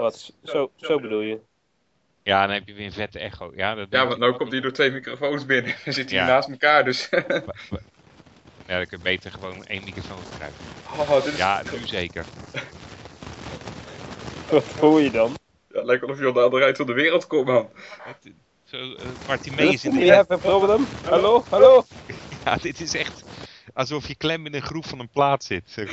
Wat, zo, zo bedoel je? Ja, dan heb je weer een vette echo. Ja, dat Ja, want nu komt hij door twee microfoons binnen. We zitten hier Ja. naast elkaar, dus... Ja, dan kun je beter gewoon één microfoon gebruiken. Oh, dit is... Ja, nu zeker. Wat hoor je dan? Ja, lijkt wel of je aan de andere eind van de wereld komt, man. Zo, uh, Bartimeus in We de have a problem. Hallo, hallo. Ja, dit is echt alsof je klem in een groef van een plaat zit. Zo.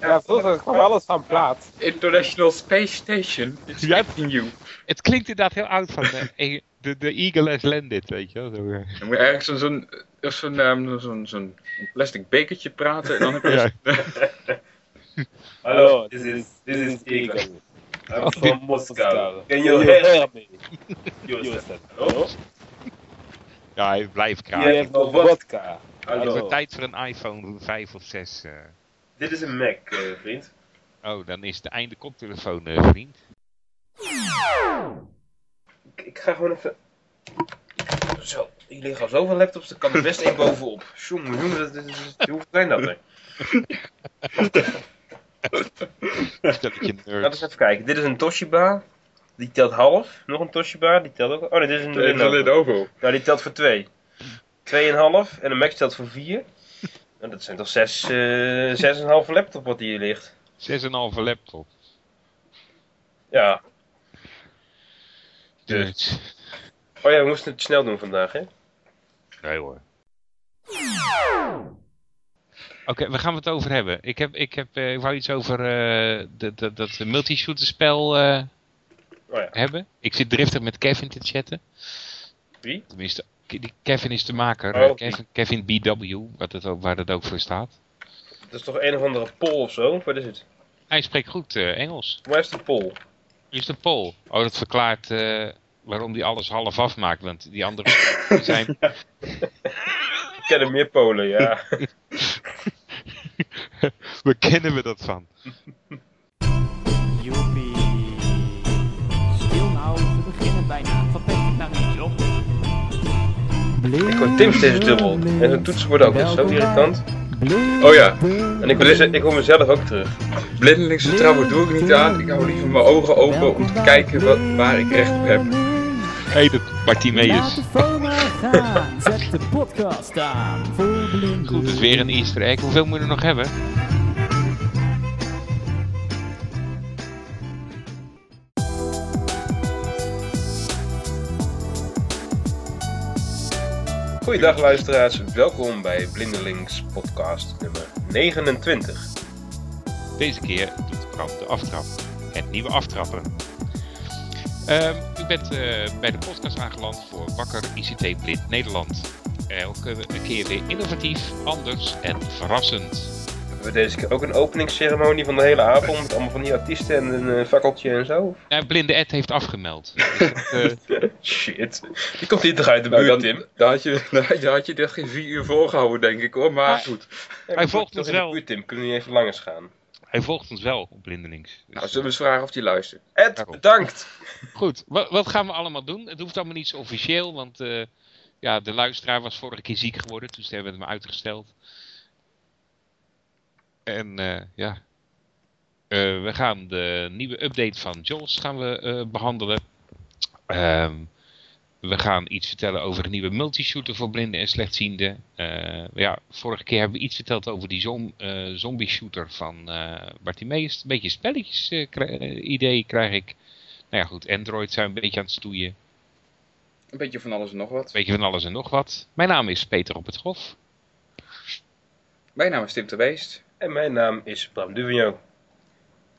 Ja, vroeger kwam alles van plaat. International Space Station. It's Ja. expecting you. Het klinkt inderdaad heel oud van de, de, de Eagle has landed, weet je wel. Zo, eh. Dan moet je ergens zo'n zo'n eh, zo'n ehm, zo'n zo'n plastic bekertje praten en dan heb je... Ja. Hello, this is this is Eagle. I'm Oh, from Moscow. Can you hear me? Hello? ja, hij blijft kraken. have no vodka. Het Hallo. wordt tijd voor een iPhone 5 of 6. eh. Dit is een Mac, eh, vriend. Oh, dan is de einde koptelefoon, eh, vriend. Ik, ik ga gewoon even... Zo, hier liggen al zoveel laptops, er kan er best één bovenop. Jongen, jongen, dat, dat, dat, hoeveel zijn dat er? Laten we eens even kijken. Dit is een Toshiba. Die telt half. Nog een Toshiba, die telt ook... Oh nee, dit is een Lenovo. Lenovo. Nou, die telt voor twee. Tweeënhalf. En een Mac telt voor vier. Nou, dat zijn toch zes, eh zes en een halve laptop wat hier ligt. 6,5 laptop. Ja. Dus. Oh ja, we moesten het snel doen vandaag, hè? Nee hoor. Oké, waar gaan we het over hebben? Ik, heb, ik, heb, eh, ik wou iets over eh, de, de, dat multi-shooter spel Oh ja. hebben. Ik zit driftig met Kevin te chatten. Wie? Tenminste, die Kevin is de maker. Oh, eh. Kevin, Kevin BW, wat het ook, waar het ook voor staat. Dat is toch een of andere pol of zo? Wat is het? Hij spreekt goed eh, Engels. Waar is de pol? Hier is de Pool. Oh, dat verklaart eh, waarom hij alles half afmaakt. Want die anderen zijn... Ik ken er meer Polen, ja. Waar kennen we dat van? Ik hoor Tim steeds dubbel. En zijn toetsen worden ook eens zo irritant. Oh ja, En ik hoor, ik hoor mezelf ook terug. blindelingse trouwen doe ik niet aan. Ik hou liever mijn ogen open om te kijken wat, waar ik recht op heb. Hé, dat Laat Bartimeus. Zet de podcast aan. Voor blinden. Goed, het is weer een easter egg. Hoeveel moet je er nog hebben? Goeiedag luisteraars, welkom bij Blindelings podcast nummer 29. Deze keer doet Bram de aftrap. Het nieuwe aftrappen. Ehm, u bent eh, bij de podcast aangeland voor Wakker ICT Blind Nederland. Elke keer weer innovatief, anders en verrassend. Hebben we deze keer ook een openingsceremonie van de hele avond met allemaal van die artiesten en een eh, fakkeltje en zo? Blinde Ed heeft afgemeld. Dus dat, eh, Shit, die komt hier toch uit de Nou, buurt, dan, Tim? daar had je, daar had je echt geen vier uur volgehouden, denk ik hoor. Maar goed. Ja, Hij volgt ons in wel. buurt, Tim, kunnen we niet even langs gaan? hij volgt ons wel op Blindelings. Dus, Nou, zullen we eens vragen of hij luistert? Ed, Daarom. bedankt! Goed, wat, wat gaan we allemaal doen? Het hoeft allemaal niet zo officieel, want eh, ja, de luisteraar was vorige keer ziek geworden, dus hebben we hem uitgesteld. En eh, ja, Eh, we gaan de nieuwe update van JAWS gaan we eh, behandelen. Ehm, we gaan iets vertellen over een nieuwe multishooter voor blinden en slechtzienden. Ja, vorige keer hebben we iets verteld over die zom, zombie shooter van Bartimeus. Een beetje spelletjes idee krijg ik. Nou ja, goed, Android zijn een beetje aan het stoeien. Een beetje van alles en nog wat. Een beetje van alles en nog wat. Mijn naam is Peter op het Hof. Mijn naam is Tim de Beest. En mijn naam is Bram Duvigno.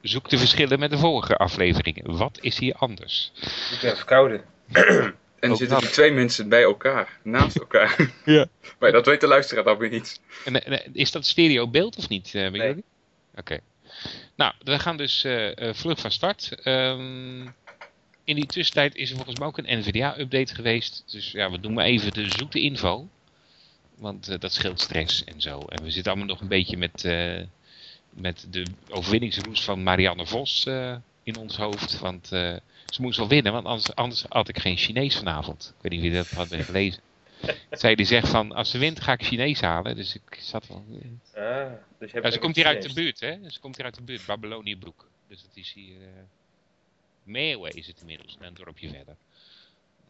Zoek de verschillen met de vorige afleveringen. Wat is hier anders? Ik ben verkouden. En er zitten die twee mensen bij elkaar, naast elkaar. Ja. maar dat weet de luisteraar dan weer niet. En, en, is dat stereo beeld of niet eh, bij Nee. Oké. Nou, we gaan dus eh, eh, vlug van start. Ehm, in die tussentijd is er volgens mij ook een NVDA-update geweest. Dus ja, we doen maar even de zoete info. Want eh, dat scheelt stress en zo. En we zitten allemaal nog een beetje met, eh, met de overwinningsroes van Marianne Vos eh, in ons hoofd. Want ze moest wel winnen, want anders, anders had ik geen Chinees vanavond. Ik weet niet wie dat had gelezen. Zij die zegt van, als ze wint ga ik Chinees halen. Dus ik zat wel... Ah, dus je hebt Ja, ze komt hier uit de buurt, hè? Ze komt hier uit de buurt, Babyloniëbroek. Dus dat is hier... Meerwee is het inmiddels, een dorpje verder.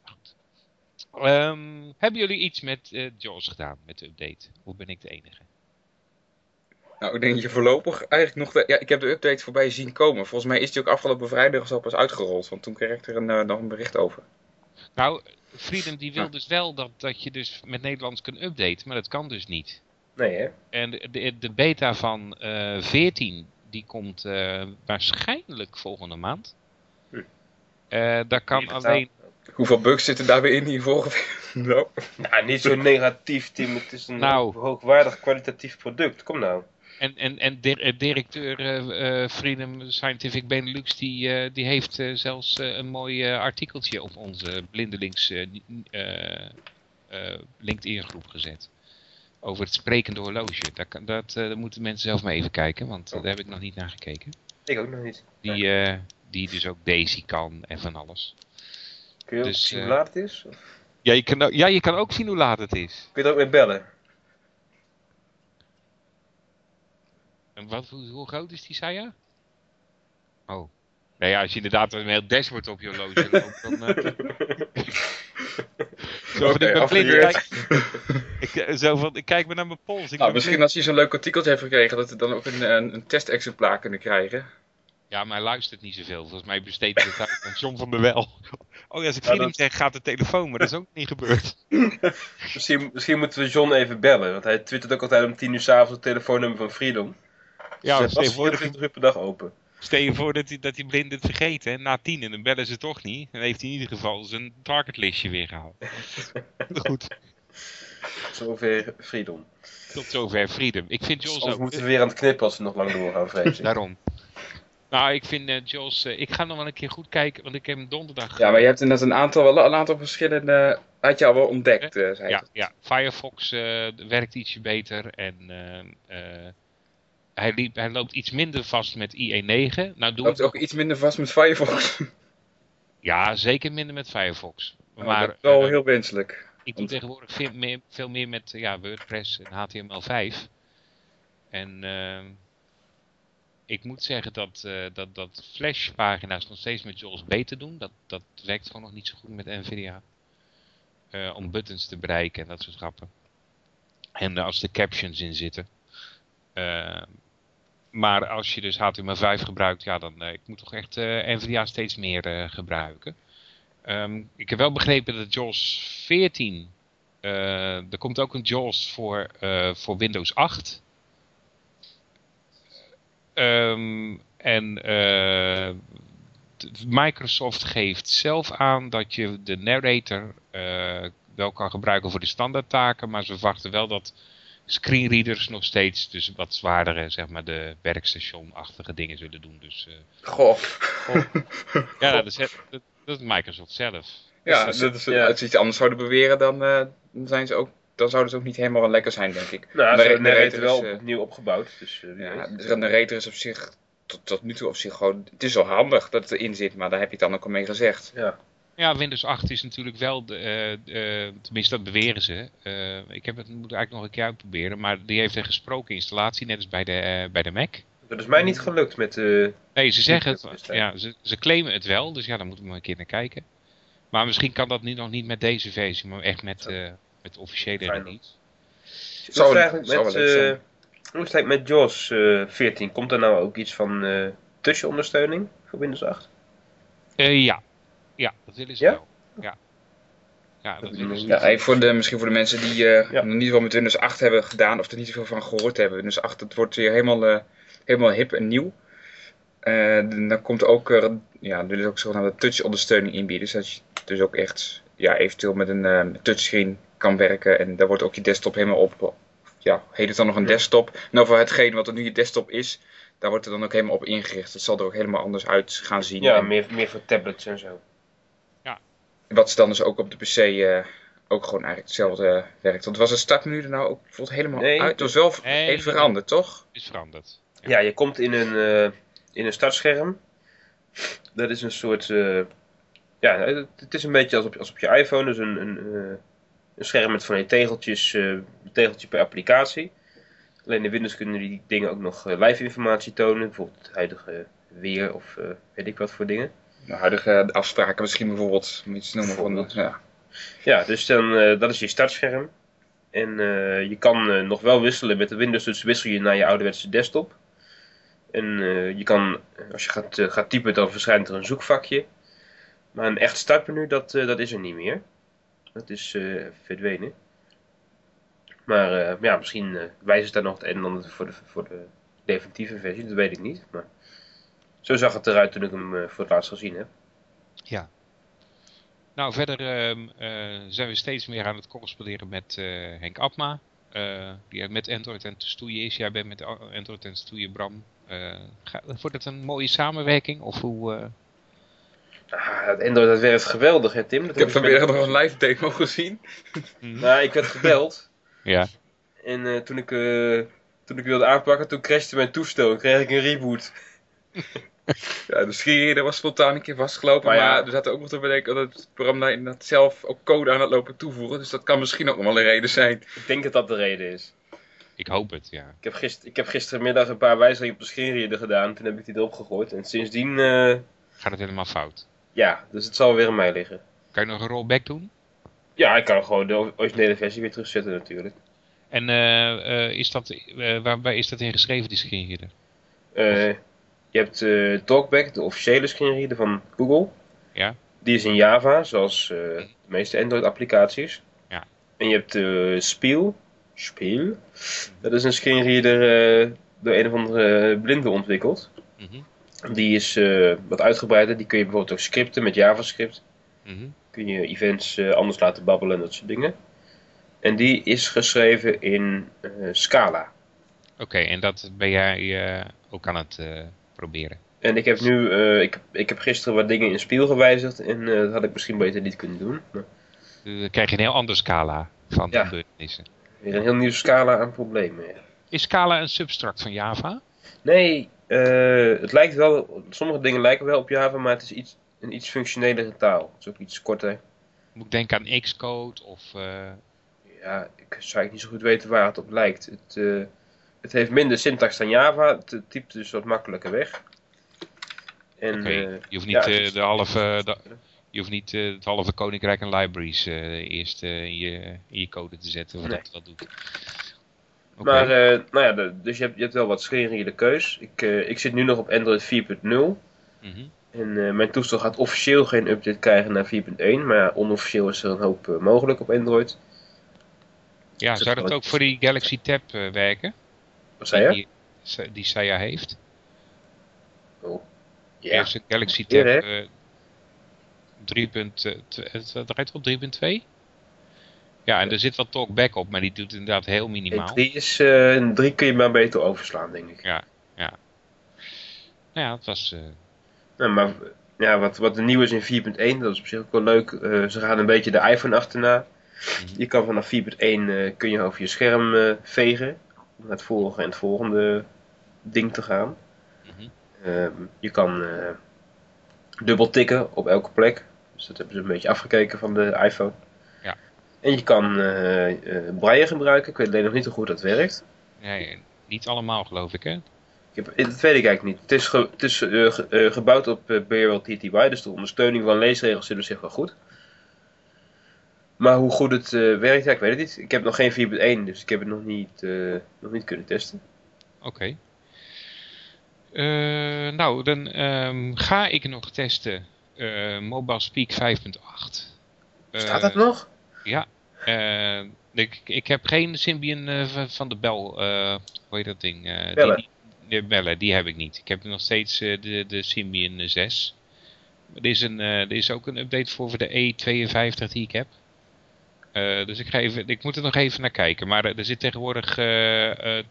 Goed. Ehm, hebben jullie iets met eh Jaws gedaan, met de update? Of ben ik de enige? Nou, ik denk dat je voorlopig eigenlijk nog... De, ja, ik heb de update voorbij zien komen. Volgens mij is die ook afgelopen vrijdag zo pas uitgerold. Want toen kreeg ik er een, eh, nog een bericht over. Nou, Freedom die wil Ja. dus wel dat, dat je dus met Nederlands kunt updaten, maar dat kan dus niet. Nee, hè? En de, de, de beta van eh 14, die komt eh, waarschijnlijk volgende maand. Hm. Eh, daar kan alleen... Hoeveel bugs zitten daar weer in die vorige... nou, Nou, niet zo negatief, Tim. Het is een Nou. hoogwaardig kwalitatief product. Kom nou. En, en, en dir- eh, directeur eh, eh, Freedom Scientific Benelux, die, eh, die heeft zelfs eh, een mooi artikeltje op onze blindelings eh, eh, eh, LinkedIn groep gezet. Over het sprekende horloge. Daar, kan- dat, eh, daar moeten mensen zelf maar even kijken, want daar heb ik nog niet naar gekeken. Ik ook nog niet. Die, eh, die dus ook Daisy kan en van alles. Kun je ook Dus, zien eh, hoe laat het is? Of Ja, je kan, ook- ja, je kan ook zien hoe laat het is. kun je er ook mee bellen? En wat, hoe, hoe groot is die, zei je? Oh. Nou ja, als je inderdaad een heel dashboard op je horloge loopt, dan... eh, zo van, Oké, ik kijk, ik, eh, zo van, ik kijk maar naar mijn pols. Ik nou, misschien blind. als je zo'n leuk artikeltje heeft gekregen... dat we dan ook een, een, een testexemplaar kunnen krijgen. Ja, maar hij luistert niet zoveel. Volgens mij besteedt het uit aan John van der Wel. Oh ja, als ik Ja, Freedom dat- zeg, gaat de telefoon, maar dat is ook niet gebeurd. Misschien, misschien moeten we John even bellen. Want hij twittert ook altijd om 10 uur s'avonds het telefoonnummer van Freedom. Ja, dus hij was voor dat hij 24 uur per dag open. Stel je voor dat hij, dat hij blind het vergeten, hè? na tien en dan bellen ze toch niet. Dan heeft hij in ieder geval zijn targetlistje weer gehaald. Goed, Zover Freedom. tot zover Freedom. Ik vind Anders ook. moeten we weer aan het knippen als we nog lang doorgaan, vrees ik. Daarom. Nou, ik vind eh Jules, eh, ik ga nog wel een keer goed kijken, want ik heb hem donderdag... Ja, maar je hebt inderdaad een aantal, wel een aantal verschillende... had je al wel ontdekt, eh, zei ja, ja, Firefox werkt ietsje beter en hij, liep, hij loopt iets minder vast met IE9. Nou, doe Loopt ook iets minder vast met Firefox. Ja, zeker minder met Firefox. Maar Maar dat is wel heel wenselijk. Ik doe tegenwoordig veel meer, veel meer met ja, WordPress en HTML5. En ehm, ik moet zeggen dat, eh, dat, dat Flash pagina's nog steeds met JAWS beter doen. Dat, dat werkt gewoon nog niet zo goed met NVIDIA. Eh, om buttons te bereiken en dat soort grappen. En eh, als er captions in zitten. Ehm, maar als je dus HTML5 gebruikt, ja, dan eh, ik moet toch echt eh, NVIDIA steeds meer eh, gebruiken. Ehm, ik heb wel begrepen dat JAWS 14, eh, er komt ook een JAWS voor, eh, voor Windows 8. Ehm, en eh, Microsoft geeft zelf aan dat je de narrator eh, wel kan gebruiken voor de standaardtaken, maar ze verwachten wel dat screenreaders nog steeds dus wat zwaardere, zeg maar de werkstation-achtige dingen zullen doen. Dus eh, Goh. ja, dat is, dat, dat is Microsoft zelf. Ja, Dus dat is, ja. als ze iets anders zouden beweren, dan, eh, dan, zijn ze ook, dan zouden ze ook niet helemaal lekker zijn, denk ik. Nou, De de het rate wel is, eh, opnieuw opgebouwd. Dus eh, Ja, weet. de narrator is op zich, tot, tot nu toe op zich gewoon, het is wel handig dat het erin zit, maar daar heb je het dan ook al mee gezegd. Ja. Ja, Windows 8 is natuurlijk wel, de, eh, eh, tenminste dat beweren ze. Eh, ik heb het moet eigenlijk nog een keer uitproberen, maar die heeft een gesproken installatie, net als bij de, bij de Mac. Dat is mij niet gelukt met... eh Nee, ze zeggen het, het. ja, ze, ze claimen het wel, dus ja, daar moeten we maar een keer naar kijken. Maar misschien kan dat nu nog niet met deze versie, maar echt met, eh, de officiële Fijn. release. hoe is het met, eh, zijn. hoe is het eigenlijk met JAWS eh 14? Komt er nou ook iets van eh touch-ondersteuning voor Windows 8? Eh, ja. ja, dat willen ze Ja? wel. Ja, ja dat ze Ja, even voor de, misschien voor de mensen die eh, Ja. nog niet veel met Windows 8 hebben gedaan, of er niet zoveel van gehoord hebben. Windows 8, het wordt weer helemaal, eh, helemaal hip en nieuw. Eh, dan komt ook, eh, ja, er willen ze ook zogenaamde touch-ondersteuning inbieden. Dus dat je dus ook echt, ja, eventueel met een eh, touchscreen kan werken. En daar wordt ook je desktop helemaal op, ja, heet het dan nog een Ja. desktop. Nou, voor hetgeen wat er nu je desktop is, daar wordt er dan ook helemaal op ingericht. Het zal er ook helemaal anders uit gaan zien. Ja, En- meer, meer voor tablets en zo. Wat dan dus ook op de PC eh, ook gewoon eigenlijk hetzelfde werkt. Want was het startmenu er nou ook bijvoorbeeld helemaal Nee. uit? Het was wel Nee. even veranderd, toch? is veranderd. Ja, je komt in een, eh, in een startscherm. Dat is een soort. eh, ja, het, het is een beetje als op, als op je iPhone. Dus een, een, eh, een scherm met van die tegeltjes. eh, een tegeltje per applicatie. Alleen in Windows kunnen die dingen ook nog eh, live informatie tonen. Bijvoorbeeld het huidige weer of eh, weet ik wat voor dingen. De huidige afspraken misschien bijvoorbeeld, om iets noemen van... Ja. Ja, dus dan, dat is je startscherm. En je kan nog wel wisselen met de Windows, dus wissel je naar je ouderwetse desktop. En je kan, als je gaat, gaat typen, dan verschijnt er een zoekvakje. Maar een echt startmenu, dat, dat is er niet meer. Dat is eh, verdwenen. Maar eh, ja, misschien eh wijzigt daar nog het en ander voor de, voor de definitieve versie, dat weet ik niet. Maar zo zag het eruit toen ik hem voor het laatst gezien heb. Nou, verder ehm, eh, zijn we steeds meer aan het corresponderen met Henk Abma. eh, die met Android en stoeien is. Jij bent met Android en stoeien, Bram. Eh, ga- wordt het een mooie samenwerking? Of hoe... Ah, dat Android dat werkt geweldig, hè Tim? Dat Ik heb vanmiddag nog een live demo gezien. hm? Nou, ik werd gebeld. Ja. En eh, toen, ik, eh, toen ik wilde aanpakken, toen crashte mijn toestel en kreeg ik een reboot. Ja, de schierder was spontaan een keer vastgelopen. Maar Maar, ja. er zat ook nog te bedenken dat het programma daar inderdaad zelf ook code aan het lopen toevoegen. Dus dat kan misschien ook nog wel een reden zijn. Ik denk dat dat de reden is. Ik hoop het, ja. Ik heb, gister, ik heb gistermiddag een paar wijzigingen op de screenreader gedaan. Toen heb ik die erop gegooid. En sindsdien, eh, Gaat het helemaal fout? Ja, dus het zal weer aan mij liggen. Kan je nog een rollback doen? Ja, ik kan gewoon de originele versie weer terugzetten natuurlijk. En eh, eh, is dat, eh, waar, waar is dat in geschreven, die screenreader? Je hebt Talkback, de officiële screenreader van Google. Ja. Die is in Java, zoals de meeste Android-applicaties. Ja. En je hebt Spiel. Spiel. Dat is een screenreader door een of andere blinde ontwikkeld. Mhm, Die is eh, wat uitgebreider. Die kun je bijvoorbeeld ook scripten met JavaScript. mhm. Kun je events eh, anders laten babbelen en dat soort dingen. En die is geschreven in eh, Scala. Oké, en dat ben jij ook aan het proberen? En ik heb nu, ik, ik heb gisteren wat dingen in Spiel gewijzigd. En dat had ik misschien beter niet kunnen doen. Maar Dan krijg je een heel ander scala van Ja. gebeurtenissen. weer een heel nieuwe scala aan problemen. ja. Is Scala een substract van Java? Nee, eh, het lijkt wel, sommige dingen lijken wel op Java, maar het is iets, een iets functionelere taal. Het is ook iets korter. Moet ik denken aan Xcode of... eh, Ja, ik zou eigenlijk niet zo goed weten waar het op lijkt. Het, eh, het heeft minder syntax dan Java. Het typt dus wat makkelijker weg. En, je hoeft niet, ja, het is- de halve, de- je hoeft niet het halve koninkrijk aan libraries eerst in, je, in je code te zetten, of Nee. dat wat doet. Maar, eh, nou ja, de- dus je hebt, je hebt wel wat screenreader keus. Ik, eh, ik zit nu nog op Android 4.0. mhm. En eh, mijn toestel gaat officieel geen update krijgen naar 4.1. Maar onofficieel is er een hoop mogelijk op Android. Ja, zou dat ook voor die Galaxy Tab werken? Wat zei je? Die, die Saya heeft? Oh. Ja, heeft een Galaxy Tab hè? eh 3. eh, tw- het draait op 3.2? Ja, en er zit wat talkback op, maar die doet inderdaad heel minimaal. 3 is, eh, een 3 kun je maar beter overslaan, denk ik. Nou ja, het was... eh, Nou, maar ja, wat, wat er nieuw is in 4.1, dat is op zich ook wel leuk. Eh, ze gaan een beetje de iPhone achterna. Mhm. Je kan vanaf 4.1 eh, kun je over je scherm vegen. Om naar het vorige en het volgende ding te gaan. mhm. Ehm, je kan dubbel tikken op elke plek. Dus dat hebben ze een beetje afgekeken van de iPhone. En je kan eh eh, braille gebruiken. Ik weet alleen nog niet hoe goed dat werkt. Nee, niet allemaal geloof ik, hè? Ik heb, dat weet ik eigenlijk niet. Het is, ge- het is eh, ge- gebouwd op uh, Bearwell TTY, dus de ondersteuning van leesregels zit op zich wel goed. Maar hoe goed het eh, werkt, ja, ik weet het niet. Ik heb nog geen 4.1, dus ik heb het nog niet, eh, nog niet kunnen testen. Oké. Eh, nou, dan ehm, ga ik nog testen eh Mobile Speak 5.8. Staat dat nog? Ja. eh, ik, ik heb geen Symbian eh, van- de Bel, eh, hoe heet dat ding? Bellen. Die, die, de bellen, die heb ik niet. Ik heb nog steeds de, de Symbian eh, 6. Er is, een, er is ook een update voor, voor de E52 die ik heb. Dus ik, ga even, ik moet er nog even naar kijken. Maar er zit tegenwoordig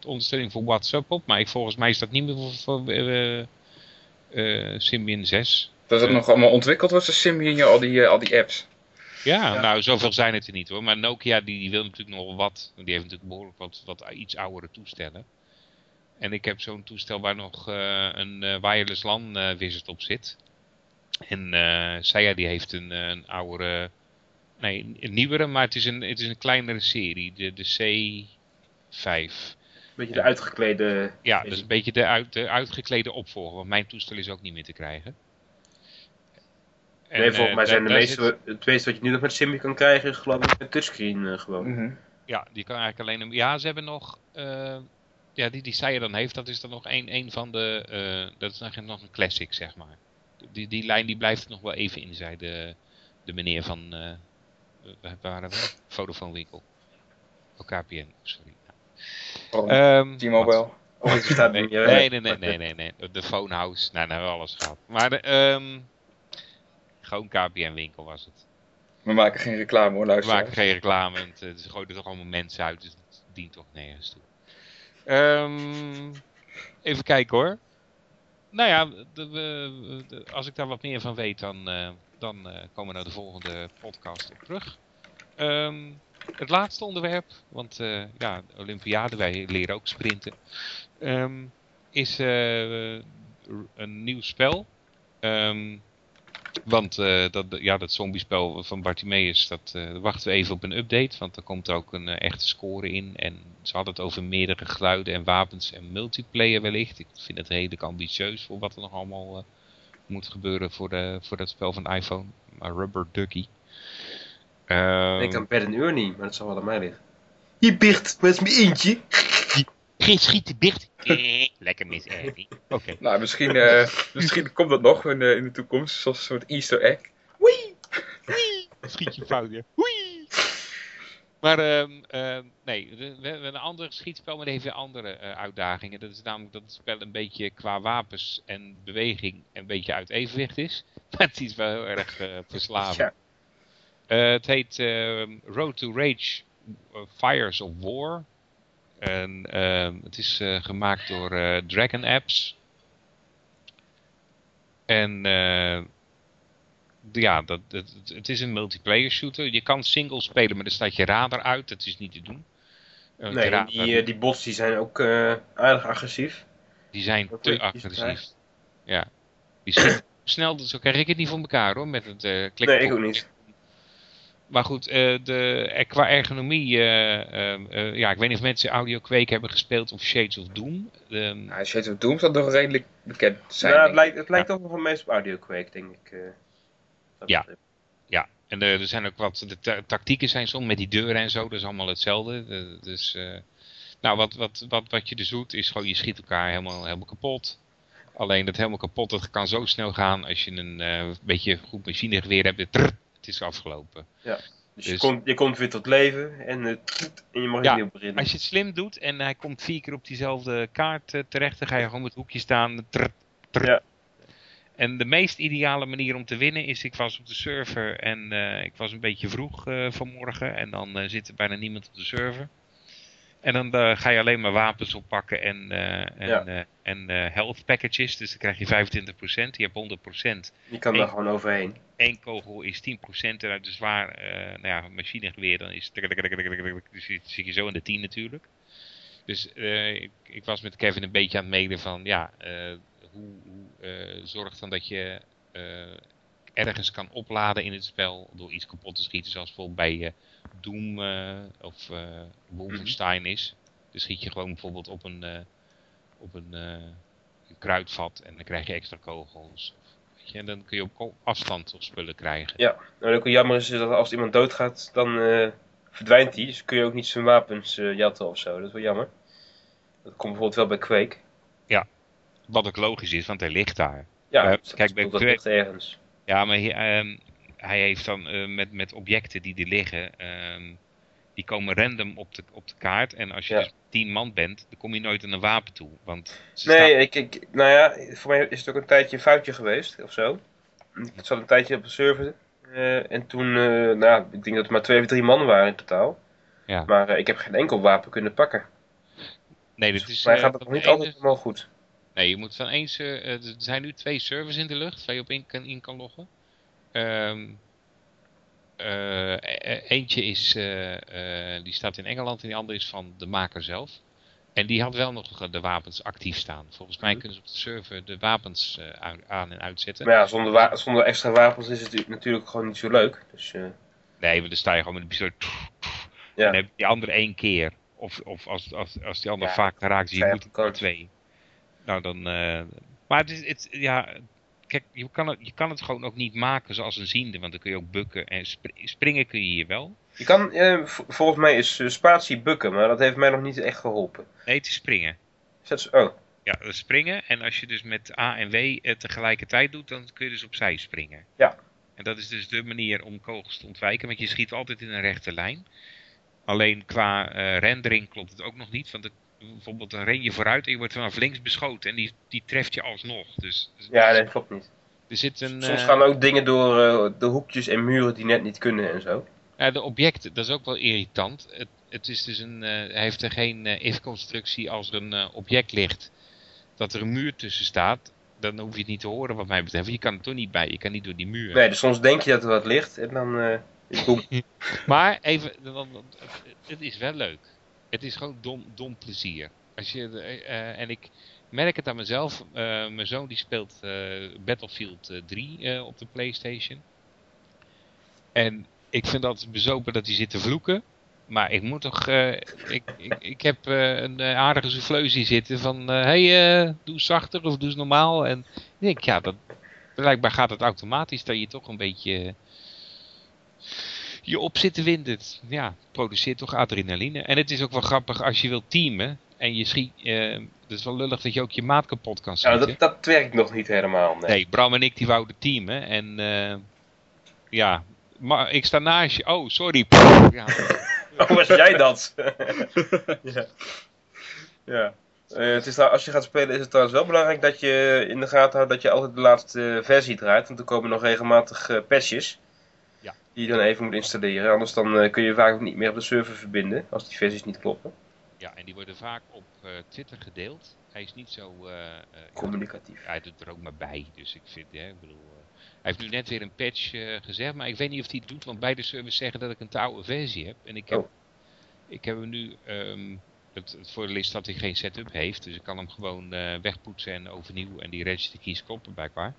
ondersteuning voor WhatsApp op. Maar ik, volgens mij is dat niet meer voor, voor Symbian 6. Dat het nog allemaal ontwikkeld wordt, dus Symbian, al die, al die apps. Ja, Ja. nou zoveel zijn het er niet hoor. Maar Nokia die, die wil natuurlijk nog wat. Die heeft natuurlijk behoorlijk wat, wat iets oudere toestellen. En ik heb zo'n toestel waar nog eh, een eh, wireless LAN eh, wizard op zit. En Saya die heeft een, een oudere, nee een nieuwere, maar het is een, het is een kleinere serie. De, de C5. beetje de uitgeklede... Ja, dus een beetje de, uit, de uitgeklede opvolger. Want mijn toestel is ook niet meer te krijgen. En, nee, volgens eh, mij zijn de meeste, zit- het meeste wat je nu nog met Simbi kan krijgen, is geloof ik een touchscreen eh, gewoon. Mhm. Ja, die kan eigenlijk alleen... een- Ja, ze hebben nog... eh, ja, die die zij dan heeft, dat is dan nog een, een van de... eh, dat is nog, nog een classic, zeg maar. Die, die lijn die blijft nog wel even in, zei de, de meneer van... eh waar waren we? Vodafone winkel. Oh, KPN, sorry. Ehm, T-Mobile. Oh, nee, nee, nee, nee, nee, nee. De phonehouse. Nou, nou, alles gehad. Maar de, ehm, gewoon KPN-winkel was het. We maken geen reclame hoor, We luister. maken geen reclame. en het, eh, Ze er toch allemaal mensen uit. Dus het dient toch nergens toe. Ehm, even kijken hoor. Nou ja, de, we- de- als ik daar wat meer van weet, dan, eh, dan eh, komen we naar de volgende podcast op terug. Ehm, het laatste onderwerp, want eh, ja, de Olympiade, wij leren ook sprinten, ehm, is een nieuw spel. Ehm, want eh, dat, ja, dat zombiespel van Bartimeus, dat daar wachten we even op een update. Want er komt ook een eh, echte score in. En ze hadden het over meerdere geluiden en wapens en multiplayer wellicht. Ik vind het redelijk ambitieus voor wat er nog allemaal moet gebeuren voor, de, voor dat spel van iPhone. Maar Rubber Ducky. Ehm, Ik kan per een uur niet, maar dat zal wel aan mij liggen. Je bicht, met mijn eentje. Geen schieten dicht. Eh, Lekker mis, Ernie. Oké. Nou, misschien, eh, misschien komt dat nog in, de- in de toekomst, zoals een soort easter egg. Schiet je fout, ja. Hoei! Maar ehm, ehm, nee, we, hebben een ander schietspel, maar heeft weer andere eh, uitdagingen. Dat is namelijk dat het spel een beetje qua wapens en beweging een beetje uit evenwicht is. Maar het is wel heel erg eh verslavend. Ja. Eh, het heet ehm, Road to Rage eh, Fires of War. En ehm, het is eh, gemaakt door eh, Dragon Apps. En eh, ja, dat, dat, het- het is een multiplayer shooter. Je kan single spelen, maar dan staat je radar uit. Dat is niet te doen. Want Nee, radar- die, die bots die zijn ook eh, aardig agressief. die zijn dat te agressief. Ja. Die snel, zo krijg ik het niet voor elkaar hoor. Met het klikken. Nee, ik ook niet. Maar goed, eh, de, qua ergonomie, eh, ehm, eh, ja, ik weet niet of mensen Audio Quake hebben gespeeld of Shades of Doom. Ehm, Nou, Shades of Doom zal toch redelijk bekend zijn. nou, het lijkt, het lijkt toch nog wel meest op Audio Quake, denk ik. eh. Dat Ja. betreft. Ja, en er zijn ook wat, de ta- tactieken zijn soms met die deuren en zo, dat is allemaal hetzelfde. Dus, eh, nou, wat, wat, wat, wat je dus doet, is gewoon je schiet elkaar helemaal, helemaal kapot. Alleen dat helemaal kapot, dat kan zo snel gaan als je een eh, beetje goed machinegeweer hebt. Het is afgelopen. Dus, je, Dus- komt, je komt weer tot leven en, en je mag Ja, opnieuw beginnen. Als je het slim doet en hij komt vier keer op diezelfde kaart eh, terecht, dan ga je gewoon met het hoekje staan. Ja. En de meest ideale manier om te winnen is, ik was op de server en eh, ik was een beetje vroeg eh, vanmorgen en dan zit er bijna niemand op de server. En dan eh, ga je alleen maar wapens oppakken en, eh, en, Ja. eh, en eh, health packages, dus dan krijg je 25%, je hebt 100%. Je kan Eén- daar gewoon overheen. Eén kogel is 10% en uit de zwaar eh, nou ja, machinegeweer dan is dus je- zit je zo in de 10 natuurlijk. Dus eh, ik, ik was met Kevin een beetje aan het mailen van ja, eh, hoe, hoe eh, zorg dan dat je eh, ergens kan opladen in het spel door iets kapot te schieten zoals bijvoorbeeld bij eh, Doom eh, of eh Wolfenstein is. Dan schiet je gewoon bijvoorbeeld op een, op een, een kruidvat en dan krijg je extra kogels. Weet je, en dan kun je op afstand toch spullen krijgen. Ja, en ook wel jammer is dat als iemand doodgaat, dan verdwijnt hij. Dus kun je ook niet zijn wapens jatten of zo. Dat is wel jammer. Dat komt bijvoorbeeld wel bij Quake. Wat ook logisch is, want hij ligt daar. Ja, dus kijk, bij dat Quake- ligt ergens. Ja, maar hij, ehm, hij heeft dan eh, met, met objecten die er liggen, ehm, die komen random op de, op de kaart. En als je Ja. dus tien man bent, dan kom je nooit aan een wapen toe. Want Nee, staan- ik, ik, nou ja, voor mij is het ook een tijdje een foutje geweest of zo. Ik zat een tijdje op de server. eh, en toen, eh, nou, ik denk dat er maar twee of drie man waren in totaal. Ja. Maar ik heb geen enkel wapen kunnen pakken. nee, Dus is, mij gaat het nog niet altijd helemaal goed. Nee, je moet van eens. eh, eh, er zijn nu twee servers in de lucht waar je op in kan, in kan loggen. Ehm, eh, eentje is, die staat in Engeland en die andere is van de maker zelf. En die had wel nog de wapens actief staan. Volgens mij Mhm. kunnen ze op de server de wapens aan- en uitzetten. Maar ja, zonder, wa- zonder extra wapens is het natuurlijk gewoon niet zo leuk. Dus Nee, dan sta je gewoon met een pistool. ja. En dan heb je die andere één keer Of, of als, als, als die ander Ja, vaak geraakt is, je moet er twee. Nou dan... eh, maar het is, het, ja... Kijk, je kan, het, je kan het gewoon ook niet maken zoals een ziende. Want dan kun je ook bukken. En spri- springen kun je hier wel. Je kan, eh, volgens mij is eh, spatie bukken, maar dat heeft mij nog niet echt geholpen. Nee, het is springen. Is? Oh, Ja, dat is springen. En als je dus met A en W eh, tegelijkertijd doet, dan kun je dus opzij springen. Ja. En dat is dus de manier om kogels te ontwijken, want je schiet altijd in een rechte lijn. Alleen qua eh, rendering klopt het ook nog niet, want het, bijvoorbeeld dan ren je vooruit en je wordt vanaf links beschoten en die, die treft je alsnog. Dus ja, nee, klopt niet. er zit een... Soms eh, gaan ook dingen door eh, de hoekjes en muren die net niet kunnen en zo. Ja, de objecten, dat is ook wel irritant. Het, het is dus een, eh, hij heeft er geen eh, if-constructie als er een eh, object ligt, dat er een muur tussen staat. Dan hoef je het niet te horen wat mij betreft. want Je kan er toch niet bij, je kan niet door die muur. Nee, dus soms denk je dat er wat ligt en dan... eh, boem. Maar even, het, het is wel leuk. Het is gewoon dom, dom plezier. Als je, de- eh, en ik merk het aan mezelf. eh, mijn zoon die speelt eh, Battlefield eh, 3 eh, op de Playstation. En ik vind dat bezopen dat hij zit te vloeken. Maar ik moet toch... eh, ik, ik, ik heb eh, een eh, aardige souffleus hier zitten van... Hé, hey, eh, doe zachter of doe normaal. En ik denk, ja, dat, blijkbaar gaat het automatisch dat je toch een beetje je op zit te winden. Ja, produceert toch adrenaline. En het is ook wel grappig als je wilt teamen. En je schiet. eh het is wel lullig dat je ook je maat kapot kan Ja, schieten. dat, dat werkt nog niet helemaal. Nee. Nee, Bram en ik die wouden teamen. En eh, ja, maar ik sta naast je. Oh, sorry. Ja, Oh, was jij dat? ja. ja. Eh, het is, trouw- als je gaat spelen is het trouwens wel belangrijk dat je in de gaten houdt dat je altijd de laatste versie draait. Want er komen nog regelmatig patches. Ja. Die je dan even moet installeren. Anders dan eh, kun je vaak ook niet meer op de server verbinden. Als die versies niet kloppen. ja, en die worden vaak op eh, Twitter gedeeld. Hij is niet zo. eh, Communicatief. hij doet er ook maar bij. Dus ik vind, hè, ik bedoel. hij heeft nu net weer een patch gezegd, maar ik weet niet of hij het doet, want beide servers zeggen dat ik een te oude versie heb. En ik heb, Oh. ik heb hem nu. ehm, het, het voordeel is dat hij geen setup heeft, dus ik kan hem gewoon wegpoetsen en overnieuw en die register keys kloppen blijkbaar.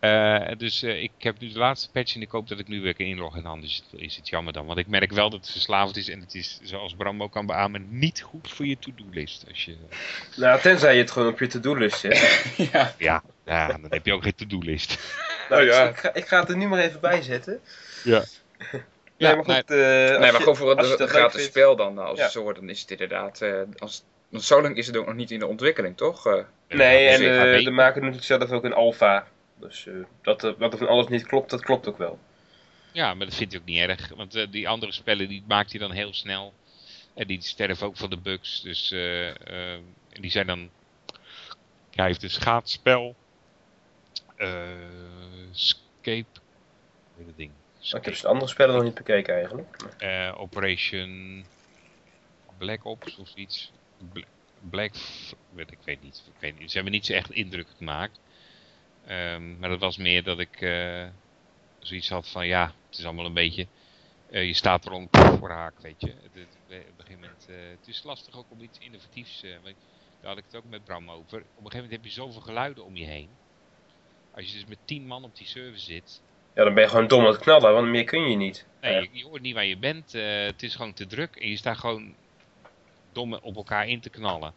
Eh, dus eh, ik heb nu de laatste patch en ik hoop dat ik nu weer kan inloggen. En anders is het jammer dan. Want ik merk wel dat het verslavend is. En het is, zoals Bram ook kan beamen, niet goed voor je to-do-list. Als je, Nou, tenzij je het gewoon op je to-do-list zet. ja. ja, ja, dan heb je ook geen to-do-list. Nou, ja. ik, ga, ik ga het er nu maar even bij zetten. Ja. Ja, Ja, maar goed. eh, als Nee, maar gewoon voor het gratis vindt- spel dan. Als Ja. zo, dan is het inderdaad... eh, als, want zo lang is het ook nog niet in de ontwikkeling, toch? Eh, Nee, en eh, de maker doet het zelf ook een alfa. Dus eh, dat, dat er van alles niet klopt, dat klopt ook wel. Ja, maar dat vind ik ook niet erg. Want eh, die andere spellen die maakt hij dan heel snel. En die sterven ook van de bugs. Dus eh, eh, en die zijn dan. Ja, hij heeft een schaatsspel. eh Escape. Ding? Ik heb de andere spellen nog niet bekeken eigenlijk. eh, Operation Black Ops of iets. Bla- Black. Weet ik weet niet. Ik weet niet. Ze hebben niet zo echt indruk gemaakt. Ehm, maar dat was meer dat ik eh, zoiets had van ja, het is allemaal een beetje. eh, je staat er om voor haak, weet je. Het, het, op een gegeven moment, eh, het is lastig ook om iets innovatiefs. daar had ik het ook met Bram over. Op een gegeven moment heb je zoveel geluiden om je heen. Als je dus met tien man op die server zit. Ja, dan ben je gewoon dom aan het knallen, want meer kun je niet. Nee, je, je hoort niet waar je bent. het is gewoon te druk. En je staat gewoon dom op elkaar in te knallen.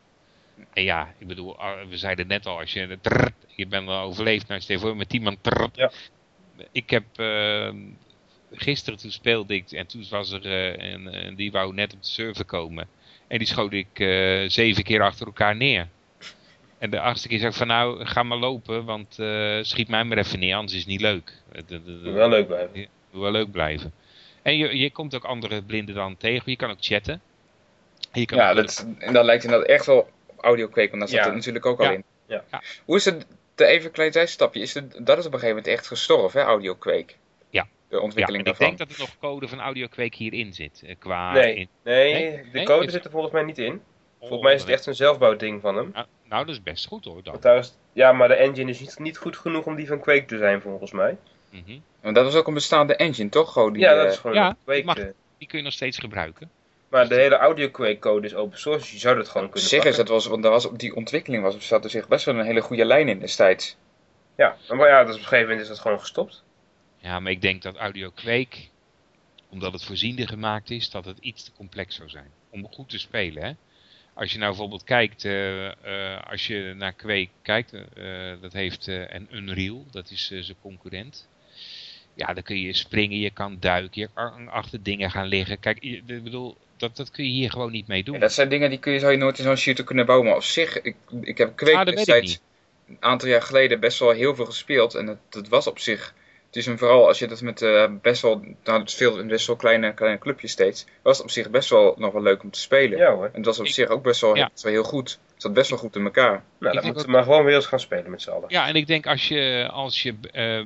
En ja, ik bedoel, ah, we zeiden net al, als je trrrt, je bent wel overleefd, nou stel je voor met iemand trrrt. Ja. Ik heb eh, gisteren toen speelde ik en toen was er eh, en, en die wou net op de server komen. En die schoot ik eh, zeven keer achter elkaar neer. En de achtste keer zei ik van nou, ga maar lopen, want eh, schiet mij maar even neer, anders is het niet leuk. Moet wel leuk blijven. moet wel leuk blijven. En je, je komt ook andere blinden dan tegen. Je kan ook chatten. En je kan ja, ook- dat, en dat lijkt inderdaad echt wel op audio-kweek, want daar zit Ja. het natuurlijk ook al Ja. in. Ja. Ja. Hoe is het, de even klein zijstapje, is het, dat is op een gegeven moment echt gestorven, hè, audio-kweek? Ja. De ja, ontwikkeling en ik daarvan. denk dat er nog code van audiokweek hierin zit. eh, Qua Nee. in- Nee, Nee? de code zit er volgens mij niet in. Volgens Oh, mij is het dat- echt een zelfbouwding van hem. Nou, nou, dat is best goed hoor. Dan. Is- ja, maar de engine is niet, niet goed genoeg om die van Quake te zijn, volgens mij. Mhm. Want dat was ook een bestaande engine, toch? Gewoon die, ja, dat eh, is gewoon ja, een Quake. mag. eh. Die kun je nog steeds gebruiken. Maar de hele audio Quake code is open source, dus je zou dat gewoon op kunnen zich is pakken. dat was, want daar was, op die ontwikkeling was, zat er zich best wel een hele goede lijn in destijds. Ja, maar ja, dus op een gegeven moment is dat gewoon gestopt. Ja, maar ik denk dat audiokweek, omdat het voorziende gemaakt is, dat het iets te complex zou zijn. om goed te spelen. Hè? Als je nou bijvoorbeeld kijkt, eh, eh, als je naar Quake kijkt, eh, dat heeft eh, en Unreal, dat is eh, zijn concurrent. Ja, dan kun je springen, je kan duiken, je kan achter dingen gaan liggen. Kijk, ik bedoel, dat, dat kun je hier gewoon niet mee doen. Ja, dat zijn dingen die kun je, zou je nooit in zo'n shooter kunnen bouwen. Maar op zich, ik, ik heb Quake Ah, dat destijds een aantal jaar geleden best wel heel veel gespeeld. En dat, dat was op zich. Het is een vooral als je dat met eh, best wel, nou het is veel, best wel kleine, kleine clubjes steeds. Was het op zich best wel nog wel leuk om te spelen. Ja hoor. En het was op Ik- zich ook best wel, Ja. best wel heel goed. Het zat best wel goed in elkaar. Nou, dan denk moeten ook- we maar gewoon weer eens gaan spelen met z'n allen. Ja, en ik denk als je, als je eh,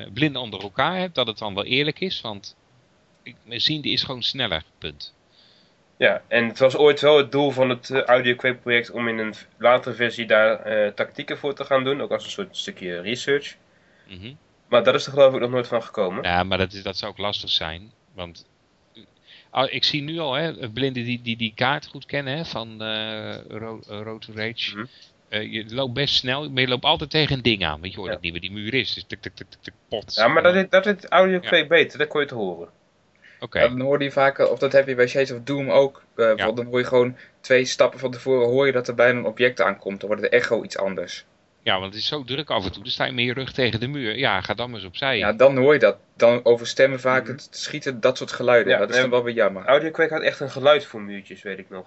eh, blinden onder elkaar hebt, dat het dan wel eerlijk is. Want ziende is gewoon sneller, punt. Ja, en het was ooit wel het doel van het eh, Audio Quake project om in een latere versie daar eh, tactieken voor te gaan doen. Ook als een soort stukje research. Mhm. Maar daar is er geloof ik nog nooit van gekomen. Ja, maar dat, is, dat zou ook lastig zijn. Want eh, ah, ik zie nu al, hè, blinden die, die die kaart goed kennen hè, van eh, Road to Rage. Eh, je loopt best snel, maar je loopt altijd tegen een ding aan. Want je hoort Ja. ook niet waar die muur is. Dus tik, tik, tik, pot. Ja, maar dat is, dat is Audio Quake beter, dat kon je te horen. Oké, Ja, dan hoor je vaak, eh, of dat heb je bij Shades of Doom ook. eh, bijvoorbeeld, Dan hoor je gewoon twee stappen van tevoren hoor je dat er bijna een object aankomt. Dan wordt de echo iets anders. ja, want het is zo druk af en toe. Dan sta je met je rug tegen de muur. Ja, ga dan maar eens opzij. Ja, dan hoor je dat. Dan overstemmen vaak Mhm. het schieten, dat soort geluiden. Ja, dat is dan wel weer jammer. Audio Quake had echt een geluid voor muurtjes, weet ik nog.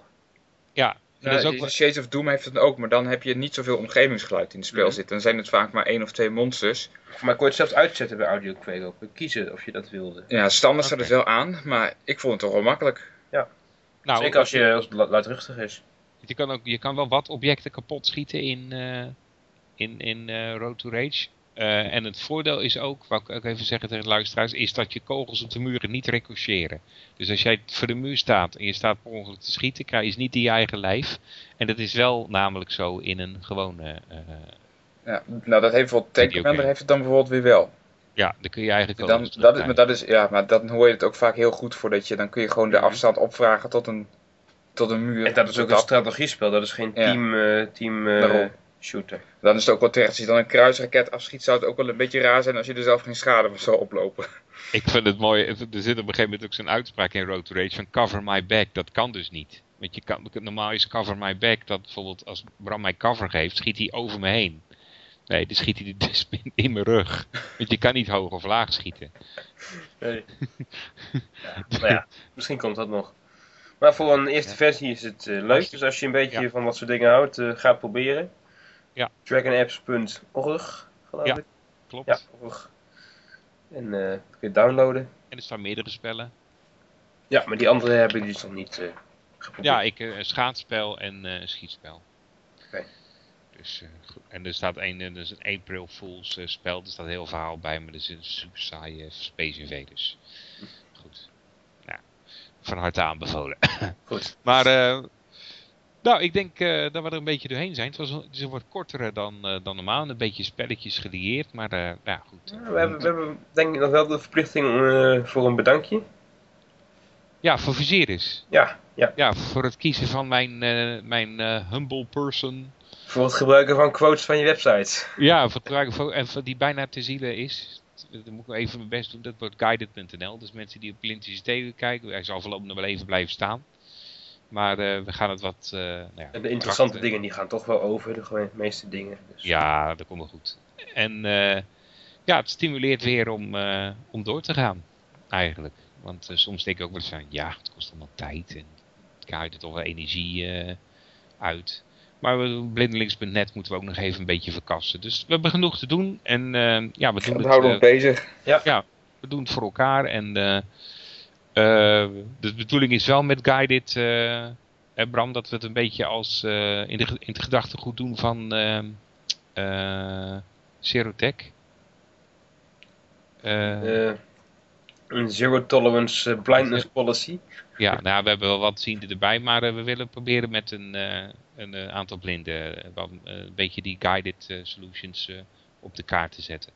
ja. Ja, dat is ook die Shades of Doom heeft het ook, maar dan heb je niet zoveel omgevingsgeluid in het spel zitten. Dan zijn het vaak maar één of twee monsters. Maar ik kon het zelfs uitzetten bij Audio Quake ook. Kiezen of je dat wilde. Ja, standaard staat het wel aan, maar ik vond het toch wel makkelijk. nou, Zeker als je als het lu- luidruchtig is. Je kan, ook, je kan wel wat objecten kapot schieten in, eh, in, in eh, Road to Rage. Eh, en het voordeel is ook, wat ik ook even zeggen tegen de luisteraars, is dat je kogels op de muren niet ricocheren. Dus als jij voor de muur staat en je staat per ongeluk te schieten, krijg je dus niet in je eigen lijf. En dat is wel namelijk zo in een gewone... eh, Ja, nou, dat heeft bijvoorbeeld Tank heeft het dan bijvoorbeeld weer wel. ja, dan kun je eigen Dan, kogels dat is, maar dat is, ja, maar dan hoor je het ook vaak heel goed voor dat je, dan kun je gewoon de Mhm. afstand opvragen tot een, tot een muur. En dat is ook een strategiespel, dat is geen Ja. team, eh, team eh. Shooter. Dan is het ook wel terecht. Als je dan een kruisraket afschiet, zou het ook wel een beetje raar zijn als je er zelf geen schade van zou oplopen. Ik vind het mooi, er zit op een gegeven moment ook zo'n uitspraak in Road to Rage van cover my back. Dat kan dus niet. Want je kan, normaal is cover my back dat bijvoorbeeld als Bram mij cover geeft, schiet hij over me heen. Nee, dan schiet hij dus in, in mijn rug. Want je kan niet hoog of laag schieten. Nee. ja, nou ja, misschien komt dat nog. Maar voor een eerste versie is het eh, leuk. Dus als je een beetje Ja. van dat soort dingen houdt, eh, ga het proberen. Ja. Dragonapps.org, geloof Ja. ik. Klopt. Ja, org. En eh, dat kun je downloaden. En er staan meerdere spellen. Ja, maar die andere hebben ik dus nog niet eh geprobeerd. Ja, ik, eh, een schaatsspel en eh, een schietspel. Oké. Dus, eh, en er staat een, eh, dus een April Fools eh, spel, er staat heel verhaal bij, maar er is een super saaie Space Invaders. Goed. Nou, van harte aanbevolen. Goed. Maar, eh, nou, ik denk eh, dat we er een beetje doorheen zijn. Het, was, een- het is een wat kortere dan, eh, dan normaal, een beetje spelletjes gelieerd, maar eh, ja, goed. Ja, we, hebben, we hebben denk ik nog wel de verplichting eh, voor een bedankje. Ja, voor Viserys. Ja, ja. Ja, voor het kiezen van mijn, eh, mijn eh, humble person. Voor het gebruiken van quotes van je website. Ja, voor het gebruiken van, en voor die bijna te zielen is. Dan moet ik even mijn best doen. Dat wordt guided.nl. Dus mensen die op Blind kijken, hij zal voorlopig nog wel even blijven staan. Maar eh, we gaan het wat. eh, nou ja, En de interessante krachten- dingen die gaan toch wel over, de gewoon- meeste dingen. Dus. Ja, dat komt wel goed. En eh, ja, het stimuleert weer om, eh, om door te gaan. Eigenlijk. Want soms denk ik ook wel eens van, ja, het kost allemaal tijd. En het haalt er toch wel energie eh, uit. Maar we- blindelings.net moeten we ook nog even een beetje verkassen. Dus we hebben genoeg te doen. En ja, we doen We het, houden eh, ons bezig. we doen het voor elkaar. En de bedoeling is wel met Guided, eh, hè, Bram, dat we het een beetje als eh, in, de, in het gedachtegoed doen van ehm eh Serotech. Eh, Eh, een zero tolerance eh, blindness policy. ja, nou, we hebben wel wat zienden erbij, maar eh, we willen proberen met een, eh, een eh, aantal blinden eh, eh, een beetje die guided eh, solutions eh, op de kaart te zetten.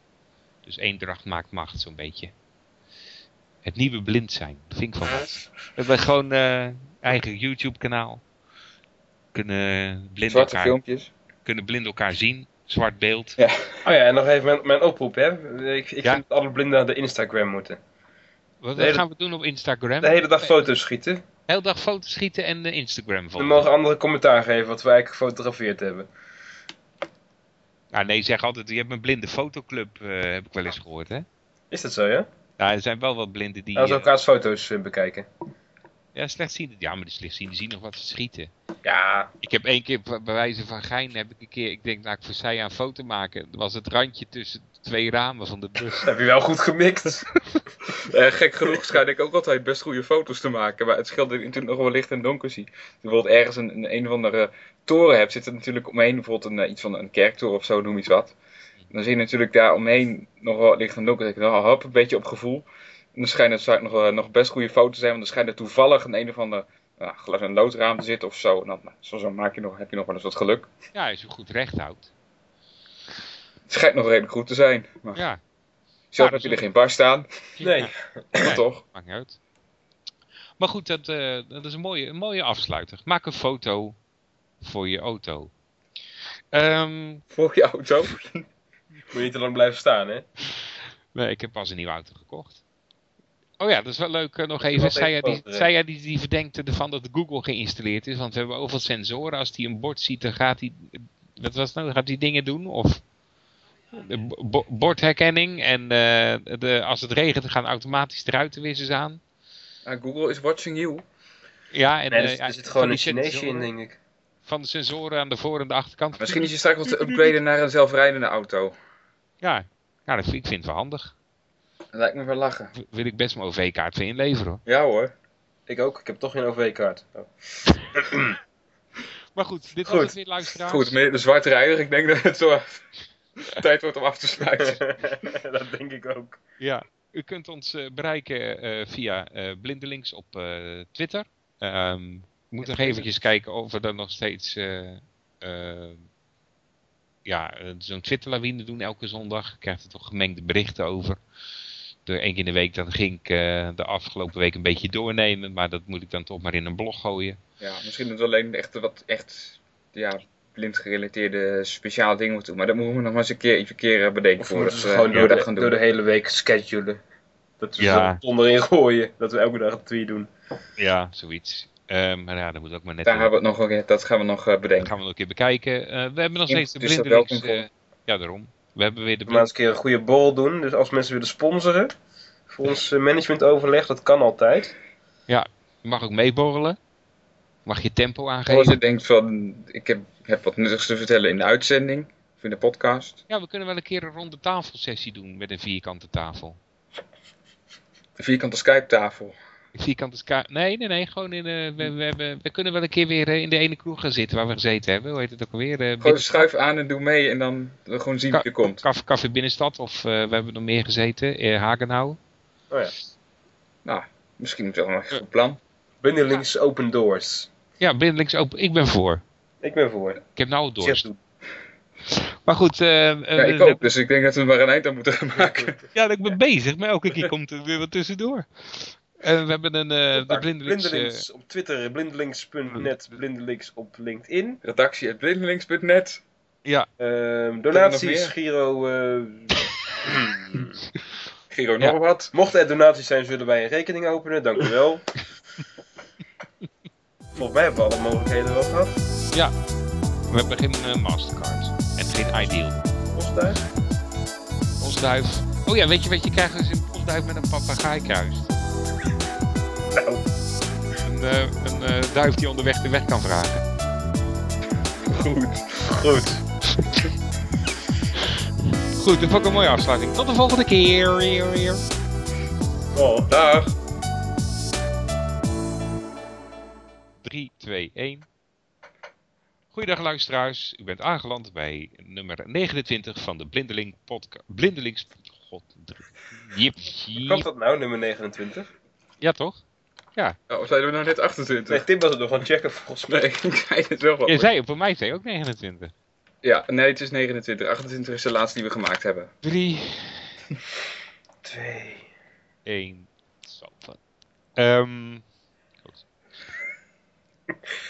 Dus eendracht maakt macht, zo'n beetje. Het nieuwe blind zijn, dat vind ik van wat. We hebben gewoon eh, eigen YouTube kanaal. Kunnen blinden Zwarte elkaar, filmpjes. kunnen blinden elkaar zien, zwart beeld. Oh ja, en nog even mijn, mijn oproep, hè. Ik, ik Ja. vind dat alle blinden naar de Instagram moeten. Wat, gaan we doen op Instagram? De hele dag foto's schieten. Heel dag foto's schieten en eh, Instagram We volgen. mogen anderen commentaar geven wat wij eigenlijk gefotografeerd hebben. Nou, nee, zeg altijd, je hebt een blinde fotoclub, eh, heb ik wel eens gehoord, hè? Is dat zo, ja? Ja, er zijn wel wat blinden die... Laten we eh, elkaars foto's eh, bekijken. ja, slechtzienden. Ja, maar de slechtzienden zien nog wat te schieten. Ja, Ik heb één keer, bij wijze van gein, heb ik een keer, ik denk, nou, ik voor zij een foto maken. Er was het randje tussen twee ramen van de bus. dat heb je wel goed gemikt. Eh, gek genoeg schijn ik ook altijd best goede foto's te maken. Maar het scheelt dat natuurlijk nog wel licht en donker zie. Als je bijvoorbeeld ergens een, een, een of andere toren hebt, zit er natuurlijk omheen bijvoorbeeld een, iets van een kerktoren of zo, noem iets wat. Dan zie je natuurlijk daar omheen nog wel licht en donker. Dan denk ik, nou, hop, een beetje op gevoel. En dan schijnt het vaak nog, wel- nog best goede foto's te zijn, want dan schijnt er toevallig een een of ander nou, glas- een loodraam te zitten of zo. En dan, nou, zo, zo maak je nog, heb je nog wel eens wat geluk. Ja, als je goed recht houdt. Het schijnt nog redelijk goed te zijn. Maar Ja, zelf Ja, heb je dus- er geen bar staan, Nee. Nee. toch? maakt niet uit. Maar goed, dat, eh, dat is een mooie, een mooie afsluiter. Maak een foto voor je auto. Ehm, Voor je auto. Moet je niet te lang blijven staan, hè? nee, ik heb pas een nieuwe auto gekocht. Oh ja, dat is wel leuk eh, nog even. heeft Zij die, zij ja, die, die verdenkt ervan dat Google geïnstalleerd is. Want we hebben overal sensoren. Als die een bord ziet, dan gaat hij... Wat was het nou? Gaat hij dingen doen? Of bo- bordherkenning. En eh, de, als het regent, dan gaan automatisch de ruitenwissers aan. Ah, Google is watching you. Ja, en Nee, eh, ja, er zit gewoon die een Chineesje in, denk ik. Van de sensoren aan de voor- en de achterkant. Misschien is je straks wel te upgraden naar een zelfrijdende auto. Ja, ja dat vind, ik vind het wel handig. Dat lijkt me wel lachen. W- Wil ik best mijn OV-kaart voor inleveren hoor. Ja hoor. Ik ook. Ik heb toch geen OV-kaart. Oh. Maar goed, dit Goed. was het weer luisteraars. Goed, meneer de zwartrijder, ik denk dat het zo tijd wordt om af te sluiten. dat denk ik ook. Ja, u kunt ons eh, bereiken eh, via eh, Blindelings op eh, Twitter. Ehm we moeten nog eventjes kijken of we dan nog steeds eh, eh, ja, eh, zo'n Twitterlawine doen elke zondag. Ik krijg er toch gemengde berichten over. Door één keer in de week, dan ging ik eh, de afgelopen week een beetje doornemen. Maar dat moet ik dan toch maar in een blog gooien. Ja, misschien dat we alleen echt wat echt ja, blind gerelateerde speciale dingen moeten doen. Maar dat moeten we nog maar eens een keer, even een keer bedenken Of we voordat moeten we ze gewoon door de, dat gaan doen. door de hele week schedulen. Dat we Ja. ze onderin gooien. Dat we elke dag een tweet doen. Ja, zoiets. Eh, maar ja, dat moet ook maar net... Daar hebben we het nog, dat gaan we nog eh, dat bedenken. gaan we nog een keer bekijken. Eh, we hebben nog steeds de Blindelings... eh, ja, daarom. We hebben weer de We gaan eens een keer een goede bol doen. Dus als mensen willen sponsoren. Voor ons eh, managementoverleg. Dat kan altijd. Je mag ook meeborrelen. Mag je tempo Als aangeven. je denkt van, ik heb, heb wat nuttigs te vertellen in de uitzending, of in de podcast. Ja, we kunnen wel een keer een ronde tafelsessie doen met een vierkante tafel. Een vierkante Skype tafel. Vierkante ska... Nee, nee, nee. Gewoon in de... We, we, hebben, we kunnen wel een keer weer eh, in de ene kroeg gaan zitten waar we gezeten hebben. Hoe heet het ook alweer? Eh, Gewoon schuif aan en doe mee en dan we gewoon zien wie er komt. Café, Café Binnenstad. Of eh, we hebben nog meer gezeten. Hagenau. Oh ja. Nou, misschien wel een goed plan. Binnelinks open doors. Ja, Blindelings open. Ik ben voor. Ik ben voor. Ik heb nou door. Zeg toe. Maar goed. eh, Ja, ik ook. Dus ik denk dat we er maar een eind aan moeten gaan maken. Ja, ik ben bezig. Maar elke keer komt er weer wat tussendoor. En we hebben een... eh de. Blindelings... eh, Blindelings op Twitter. Blindelings.net. Blindelings op LinkedIn. Redactie at blindelings.net. ja, Ehm, donaties? Giro. eh, Giro Ja. nog wat. mochten er donaties zijn, zullen wij een rekening openen. Dank u wel. Volgens mij hebben we alle mogelijkheden wel gehad. we hebben geen Mastercard. En geen Ideal. Postduif. Postduif. Oh ja, weet je wat je krijgt als je een postduif met een papegaai kruist? Nou, Een, eh, een eh, duif die onderweg de weg kan vragen. Goed. goed. Goed, dat vond ik een mooie afsluiting. Tot de volgende keer. Oh. Dag. 3, 2, 1. Goeiedag luisteraars. U bent aangeland bij nummer 29 van de Blindeling podcast. Blindelings... God. Jip, jip. dat nou, nummer 29? Ja, toch? Oh, zeiden we nou net 28? Nee, Tim was het nog aan het checken volgens mij. Nee, ik zei het wel Je zei voor mij zei ook 29. Ja, nee, het is 29. 28 is de laatste die we gemaakt hebben. 3, Twee. 1. Ehm